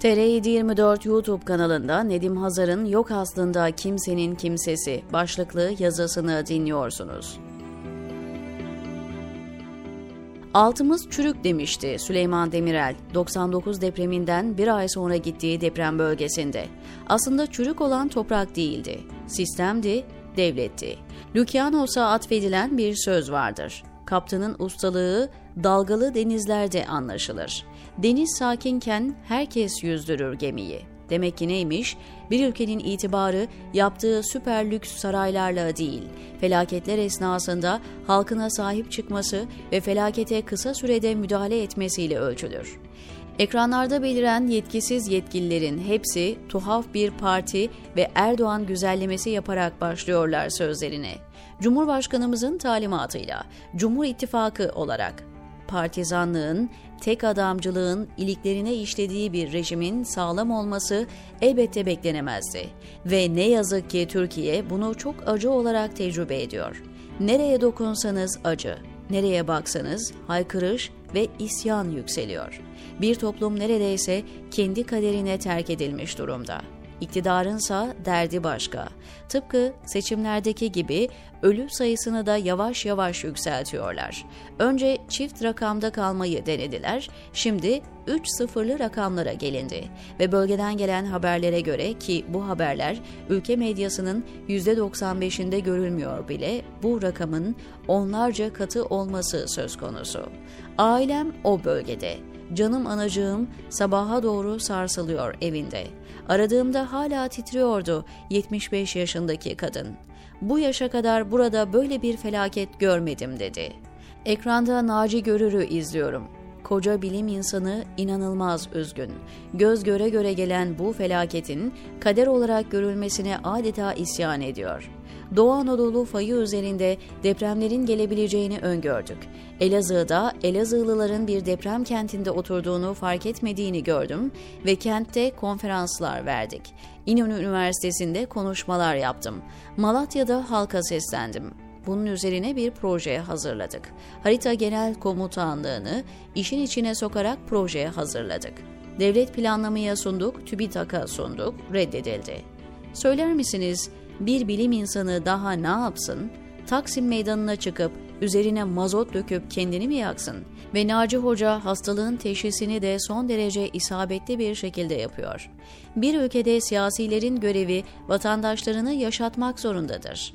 TR724 YouTube kanalında Nedim Hazar'ın Yok Aslında Kimsenin Kimsesi başlıklı yazısını dinliyorsunuz. Altımız çürük demişti Süleyman Demirel 99 depreminden bir ay sonra gittiği deprem bölgesinde. Aslında çürük olan toprak değildi, sistemdi, devletti. Lukianos'a atfedilen bir söz vardır. Kaptanın ustalığı dalgalı denizlerde anlaşılır. Deniz sakinken herkes yüzdürür gemiyi. Demek ki neymiş? Bir ülkenin itibarı yaptığı süper lüks saraylarla değil, felaketler esnasında halkına sahip çıkması ve felakete kısa sürede müdahale etmesiyle ölçülür. Ekranlarda beliren yetkisiz yetkililerin hepsi tuhaf bir parti ve Erdoğan güzellemesi yaparak başlıyorlar sözlerine. Cumhurbaşkanımızın talimatıyla Cumhur İttifakı olarak partizanlığın, tek adamcılığın iliklerine işlediği bir rejimin sağlam olması elbette beklenemezdi. Ve ne yazık ki Türkiye bunu çok acı olarak tecrübe ediyor. Nereye dokunsanız acı, nereye baksanız haykırış ve isyan yükseliyor. Bir toplum neredeyse kendi kaderine terk edilmiş durumda. İktidarınsa derdi başka. Tıpkı seçimlerdeki gibi ölü sayısını da yavaş yavaş yükseltiyorlar. Önce çift rakamda kalmayı denediler, şimdi 3 sıfırlı rakamlara gelindi ve bölgeden gelen haberlere göre ki bu haberler ülke medyasının %95'inde görülmüyor bile bu rakamın onlarca katı olması söz konusu. Ailem o bölgede. Canım anacığım sabaha doğru sarsılıyor evinde. Aradığımda hala titriyordu 75 yaşındaki kadın. Bu yaşa kadar burada böyle bir felaket görmedim dedi. Ekranda Naci Görür'ü izliyorum. Koca bilim insanı inanılmaz üzgün. Göz göre göre gelen bu felaketin kader olarak görülmesine adeta isyan ediyor. Doğu Anadolu fayı üzerinde depremlerin gelebileceğini öngördük. Elazığ'da Elazığlıların bir deprem kentinde oturduğunu fark etmediğini gördüm ve kentte konferanslar verdik. İnönü Üniversitesi'nde konuşmalar yaptım. Malatya'da halka seslendim. Bunun üzerine bir proje hazırladık. Harita Genel Komutanlığı'nı işin içine sokarak projeye hazırladık. Devlet planlamaya sunduk, TÜBİTAK'a sunduk, reddedildi. Söyler misiniz bir bilim insanı daha ne yapsın? Taksim meydanına çıkıp üzerine mazot döküp kendini mi yaksın? Ve Naci Hoca hastalığın teşhisini de son derece isabetli bir şekilde yapıyor. Bir ülkede siyasilerin görevi vatandaşlarını yaşatmak zorundadır.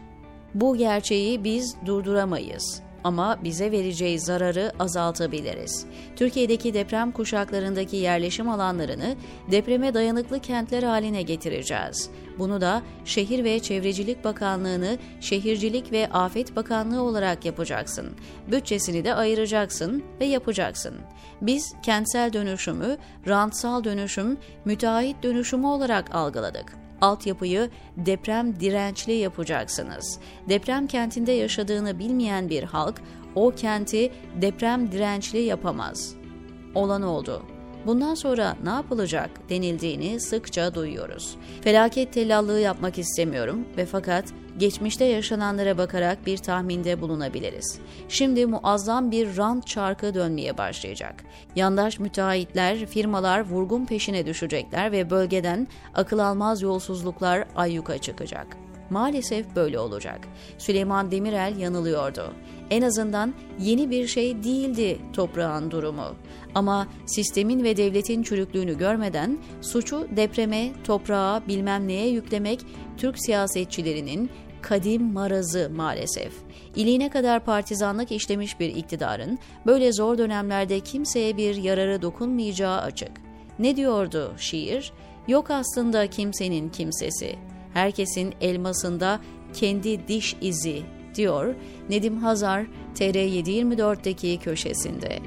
Bu gerçeği biz durduramayız ama bize vereceği zararı azaltabiliriz. Türkiye'deki deprem kuşaklarındaki yerleşim alanlarını depreme dayanıklı kentler haline getireceğiz. Bunu da Şehir ve Çevrecilik Bakanlığı'nı Şehircilik ve Afet Bakanlığı olarak yapacaksın. Bütçesini de ayıracaksın ve yapacaksın. Biz kentsel dönüşümü, rantsal dönüşüm, müteahhit dönüşümü olarak algıladık altyapıyı deprem dirençli yapacaksınız. Deprem kentinde yaşadığını bilmeyen bir halk o kenti deprem dirençli yapamaz. Olan oldu. Bundan sonra ne yapılacak denildiğini sıkça duyuyoruz. Felaket tellallığı yapmak istemiyorum ve fakat geçmişte yaşananlara bakarak bir tahminde bulunabiliriz. Şimdi muazzam bir rant çarkı dönmeye başlayacak. Yandaş müteahhitler, firmalar vurgun peşine düşecekler ve bölgeden akıl almaz yolsuzluklar ayyuka çıkacak. Maalesef böyle olacak. Süleyman Demirel yanılıyordu. En azından yeni bir şey değildi toprağın durumu. Ama sistemin ve devletin çürüklüğünü görmeden suçu depreme, toprağa, bilmem neye yüklemek Türk siyasetçilerinin kadim marazı maalesef. İliğine kadar partizanlık işlemiş bir iktidarın böyle zor dönemlerde kimseye bir yararı dokunmayacağı açık. Ne diyordu şiir? Yok aslında kimsenin kimsesi. Herkesin elmasında kendi diş izi diyor Nedim Hazar TR724'deki köşesinde.